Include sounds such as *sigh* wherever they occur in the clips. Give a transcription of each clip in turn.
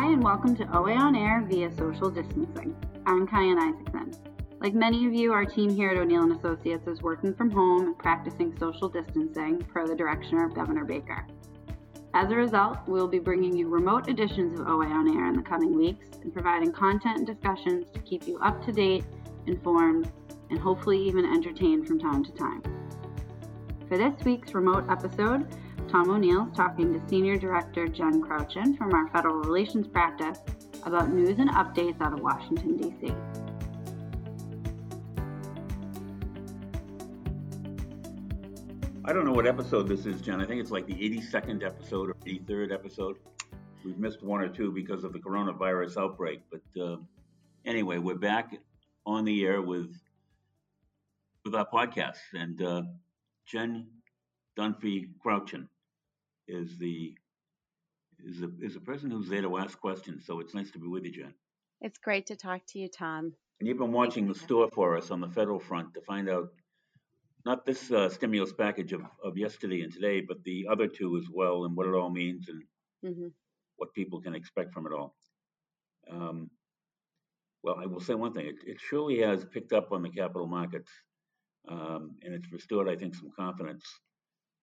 Hi, and welcome to OA On Air via social distancing. I'm Kyan Isaacson. Like many of you, our team here at O'Neill & Associates is working from home and practicing social distancing per the direction of Governor Baker. As a result, we will be bringing you remote editions of OA On Air in the coming weeks and providing content and discussions to keep you up to date, informed, and hopefully even entertained from time to time. For this week's remote episode, Tom O'Neill talking to Senior Director Jen Crouchin from our Federal Relations Practice about news and updates out of Washington, D.C. I don't know what episode this is, Jen. I think it's like the 82nd episode or 83rd episode. We've missed one or two because of the coronavirus outbreak. But uh, anyway, we're back on the air with with our podcast. And uh, Jen Dunphy Crouchin is the is a is a person who's there to ask questions. So it's nice to be with you, Jen. It's great to talk to you, Tom. And you've been watching the store for us on the federal front to find out not this uh, stimulus package of, of yesterday and today, but the other two as well, and what it all means and mm-hmm. what people can expect from it all. Um, well, I will say one thing: it, it surely has picked up on the capital markets, um, and it's restored, I think, some confidence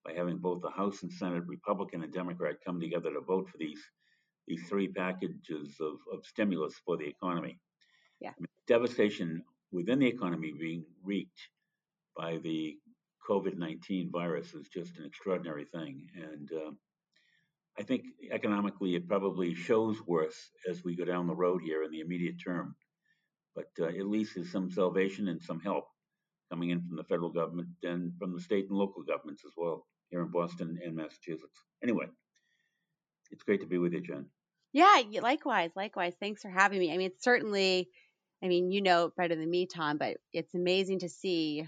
by having both the House and Senate, Republican and Democrat, come together to vote for these these three packages of, of stimulus for the economy. Yeah. I mean, devastation within the economy being wreaked by the COVID 19 virus is just an extraordinary thing. And uh, I think economically it probably shows worse as we go down the road here in the immediate term. But uh, at least there's some salvation and some help coming in from the federal government and from the state and local governments as well here in Boston and Massachusetts. Anyway, it's great to be with you, Jen. Yeah, likewise, likewise. Thanks for having me. I mean, it's certainly, I mean, you know better than me, Tom, but it's amazing to see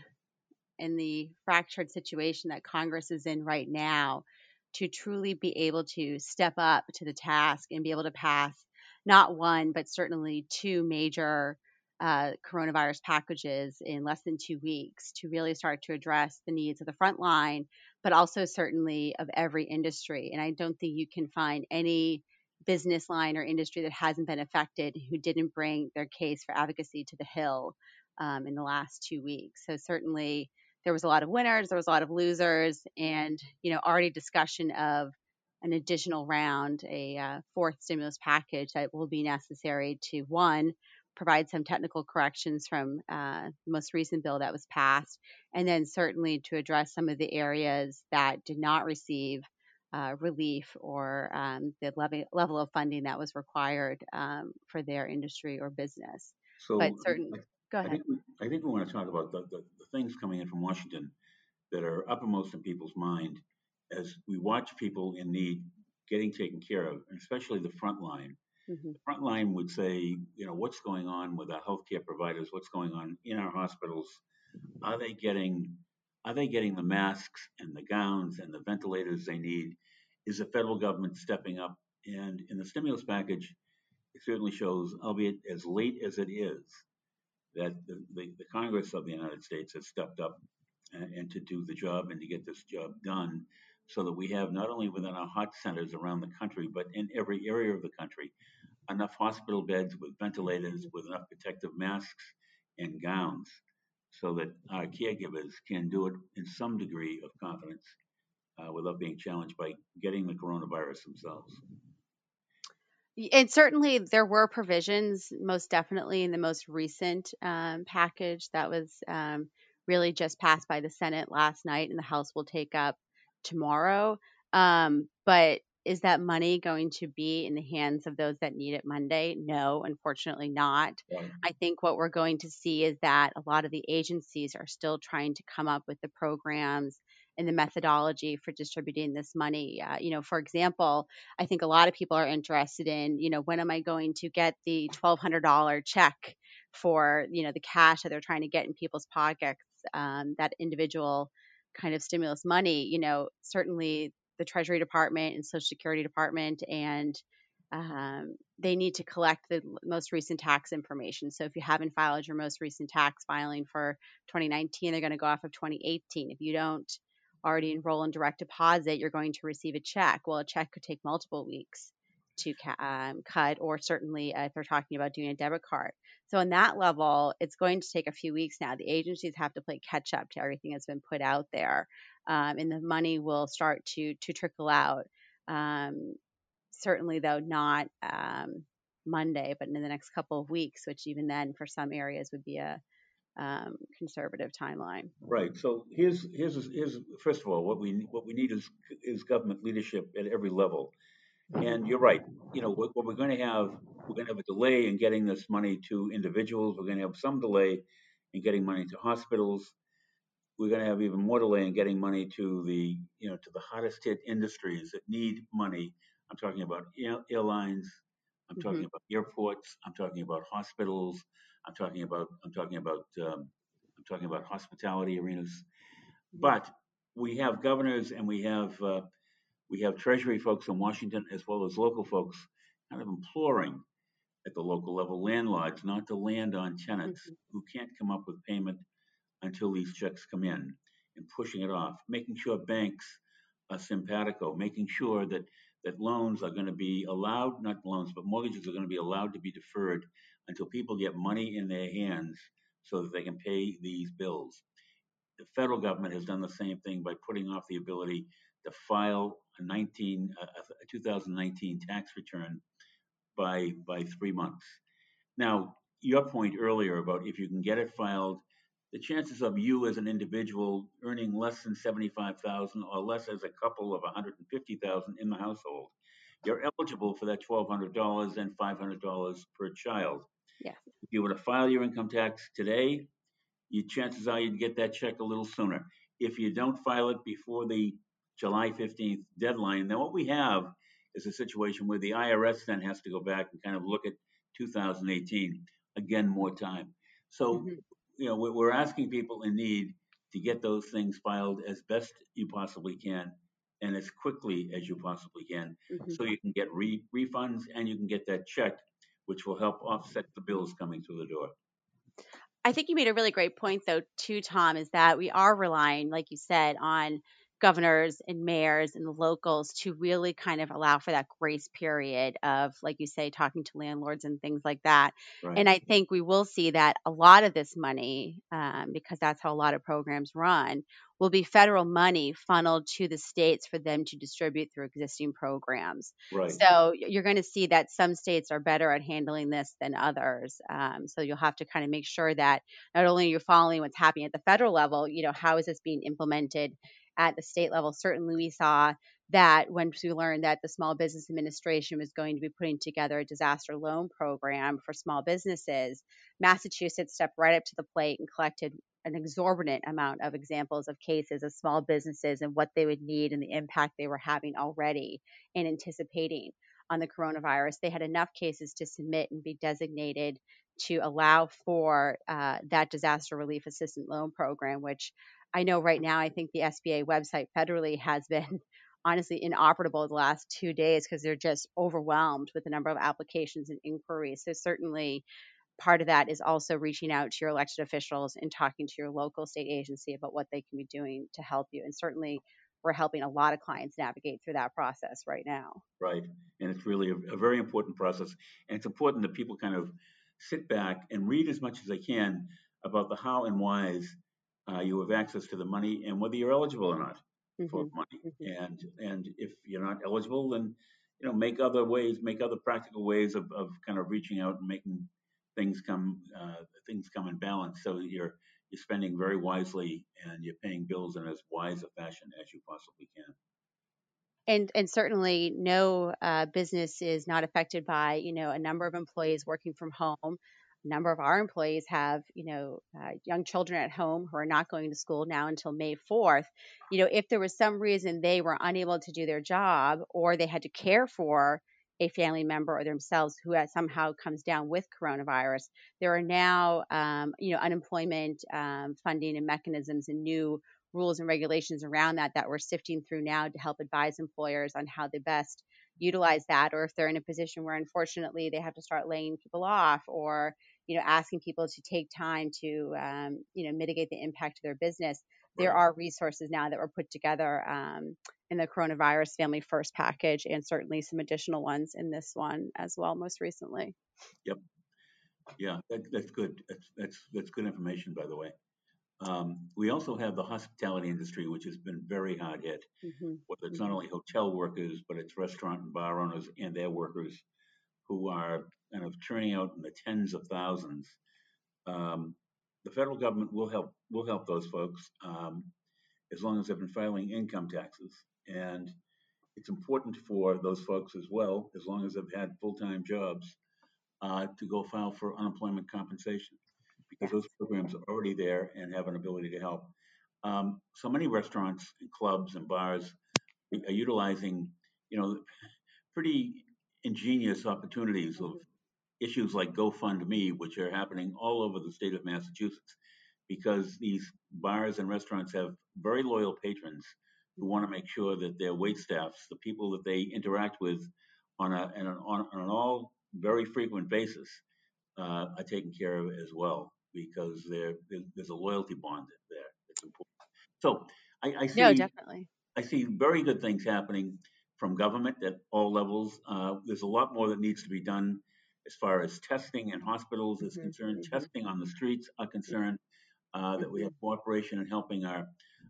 in the fractured situation that Congress is in right now to truly be able to step up to the task and be able to pass not one, but certainly two major uh, coronavirus packages in less than two weeks to really start to address the needs of the front line, but also certainly of every industry. And I don't think you can find any business line or industry that hasn't been affected who didn't bring their case for advocacy to the Hill um, in the last two weeks. So certainly there was a lot of winners, there was a lot of losers, and you know already discussion of an additional round, a uh, fourth stimulus package that will be necessary to one provide some technical corrections from uh, the most recent bill that was passed, and then certainly to address some of the areas that did not receive uh, relief or um, the level, level of funding that was required um, for their industry or business. So, but certain, go ahead. I think, we, I think we want to talk about the, the, the things coming in from Washington that are uppermost in people's mind as we watch people in need getting taken care of, and especially the front line Mm-hmm. The front line would say, you know, what's going on with our healthcare providers? What's going on in our hospitals? Are they getting are they getting the masks and the gowns and the ventilators they need? Is the federal government stepping up? And in the stimulus package, it certainly shows, albeit as late as it is, that the, the, the Congress of the United States has stepped up and, and to do the job and to get this job done so that we have not only within our hot centers around the country, but in every area of the country, enough hospital beds with ventilators, with enough protective masks and gowns, so that our caregivers can do it in some degree of confidence uh, without being challenged by getting the coronavirus themselves. And certainly there were provisions, most definitely in the most recent um, package that was um, really just passed by the Senate last night, and the House will take up tomorrow. Um, but is that money going to be in the hands of those that need it Monday? No, unfortunately not. Yeah. I think what we're going to see is that a lot of the agencies are still trying to come up with the programs and the methodology for distributing this money. Uh, you know, for example, I think a lot of people are interested in, you know, when am I going to get the $1,200 check for, you know, the cash that they're trying to get in people's pockets, um, that individual kind of stimulus money. You know, certainly the Treasury Department and Social Security Department, and um, they need to collect the most recent tax information. So if you haven't filed your most recent tax filing for 2019, they're going to go off of 2018. If you don't already enroll in direct deposit, you're going to receive a check. Well, a check could take multiple weeks to um, cut, or certainly uh, if they're talking about doing a debit card. So, on that level, it's going to take a few weeks now. The agencies have to play catch up to everything that's been put out there, um, and the money will start to to trickle out. Um, certainly, though, not um, Monday, but in the next couple of weeks, which even then, for some areas, would be a um, conservative timeline. Right. So here's here's here's first of all what we what we need is is government leadership at every level. And you're right. You know what, what we're going to have we're going to have a delay in getting this money to individuals. We're going to have some delay in getting money to hospitals. We're going to have even more delay in getting money to the you know to the hardest hit industries that need money. I'm talking about airlines. I'm mm-hmm. talking about airports. I'm talking about hospitals. I'm talking about I'm talking about um, I'm talking about hospitality arenas. But we have governors and we have uh, we have Treasury folks in Washington as well as local folks kind of imploring at the local level landlords not to land on tenants mm-hmm. who can't come up with payment until these checks come in and pushing it off, making sure banks are simpatico, making sure that that loans are going to be allowed, not loans, but mortgages are going to be allowed to be deferred until people get money in their hands so that they can pay these bills. The federal government has done the same thing by putting off the ability to file a 19 a 2019 tax return by by 3 months. Now, your point earlier about if you can get it filed the chances of you as an individual earning less than 75,000 or less as a couple of 150,000 in the household, you're eligible for that $1,200 and $500 per child. Yeah. If you were to file your income tax today, your chances are you'd get that check a little sooner. If you don't file it before the July 15th deadline, then what we have is a situation where the IRS then has to go back and kind of look at 2018 again more time. So mm-hmm you know, we're asking people in need to get those things filed as best you possibly can and as quickly as you possibly can mm-hmm. so you can get re- refunds and you can get that check which will help offset the bills coming through the door i think you made a really great point though too tom is that we are relying like you said on governors and mayors and the locals to really kind of allow for that grace period of, like you say, talking to landlords and things like that. Right. And I think we will see that a lot of this money, um, because that's how a lot of programs run, will be federal money funneled to the states for them to distribute through existing programs. Right. So you're going to see that some states are better at handling this than others. Um, so you'll have to kind of make sure that not only you're following what's happening at the federal level, you know, how is this being implemented at the state level. Certainly, we saw that once we learned that the Small Business Administration was going to be putting together a disaster loan program for small businesses, Massachusetts stepped right up to the plate and collected an exorbitant amount of examples of cases of small businesses and what they would need and the impact they were having already and anticipating on the coronavirus. They had enough cases to submit and be designated to allow for uh, that disaster relief assistance loan program, which I know right now, I think the SBA website federally has been *laughs* honestly inoperable the last two days because they're just overwhelmed with the number of applications and inquiries. So, certainly, part of that is also reaching out to your elected officials and talking to your local state agency about what they can be doing to help you. And certainly, we're helping a lot of clients navigate through that process right now. Right. And it's really a, a very important process. And it's important that people kind of sit back and read as much as they can about the how and whys uh, you have access to the money and whether you're eligible or not mm-hmm. for money. Mm-hmm. And and if you're not eligible, then you know make other ways, make other practical ways of, of kind of reaching out and making things come uh, things come in balance so that you're you're spending very wisely and you're paying bills in as wise a fashion as you possibly can. And, and certainly no uh, business is not affected by you know a number of employees working from home a number of our employees have, you know, uh, young children at home who are not going to school now until May 4th. You know, if there was some reason they were unable to do their job or they had to care for a family member or themselves who somehow comes down with coronavirus, there are now, um, you know, unemployment um, funding and mechanisms and new rules and regulations around that that we're sifting through now to help advise employers on how they best utilize that or if they're in a position where unfortunately they have to start laying people off or you know asking people to take time to um, you know mitigate the impact to their business there are resources now that were put together um, in the coronavirus family first package and certainly some additional ones in this one as well most recently. Yep. Yeah, that, that's good. That's, that's, that's good information, by the way. Um, we also have the hospitality industry, which has been very hard hit. Mm-hmm. Whether it's not mm-hmm. only hotel workers, but it's restaurant and bar owners and their workers who are kind of turning out in the tens of thousands. Um, the federal government will help will help those folks um, as long as they've been filing income taxes, and it's important for those folks as well, as long as they've had full time jobs, uh, to go file for unemployment compensation because those programs are already there and have an ability to help. Um, so many restaurants and clubs and bars are utilizing, you know, pretty ingenious opportunities of issues like GoFundMe, which are happening all over the state of Massachusetts, because these bars and restaurants have very loyal patrons who want to make sure that their wait staffs, the people that they interact with on, a, an, on, on an all very frequent basis, uh, are taken care of as well because there, there's a loyalty bond there that's important. So I, I see. No, definitely. I see very good things happening from government at all levels. Uh, there's a lot more that needs to be done as far as testing in hospitals is mm-hmm. concerned, mm-hmm. testing on the streets are concerned. Uh, that we have mm-hmm. cooperation in helping our,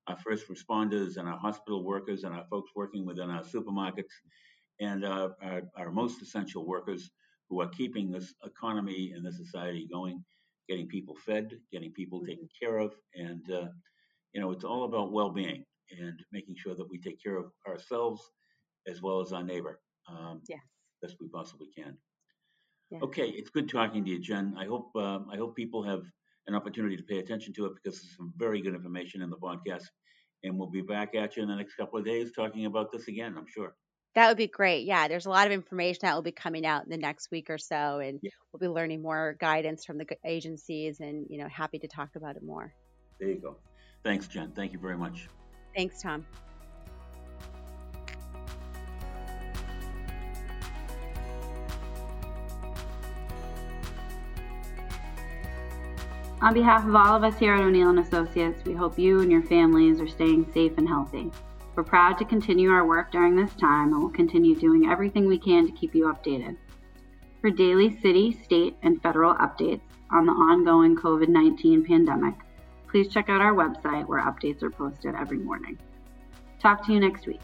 our first responders and our hospital workers and our folks working within our supermarkets and uh, our, our most essential workers who are keeping this economy and this society going getting people fed, getting people taken mm-hmm. care of, and uh, you know it's all about well-being and making sure that we take care of ourselves as well as our neighbor um, yes. best we possibly can. Yeah. Okay, it's good talking to you, Jen. I hope uh, I hope people have an opportunity to pay attention to it because there's some very good information in the podcast, and we'll be back at you in the next couple of days talking about this again. I'm sure. That would be great. Yeah, there's a lot of information that will be coming out in the next week or so, and yeah. we'll be learning more guidance from the agencies, and you know, happy to talk about it more. There you go. Thanks, Jen. Thank you very much. Thanks, Tom. On behalf of all of us here at O'Neill and Associates, we hope you and your families are staying safe and healthy. We're proud to continue our work during this time and will continue doing everything we can to keep you updated. For daily city, state, and federal updates on the ongoing COVID 19 pandemic, please check out our website where updates are posted every morning. Talk to you next week.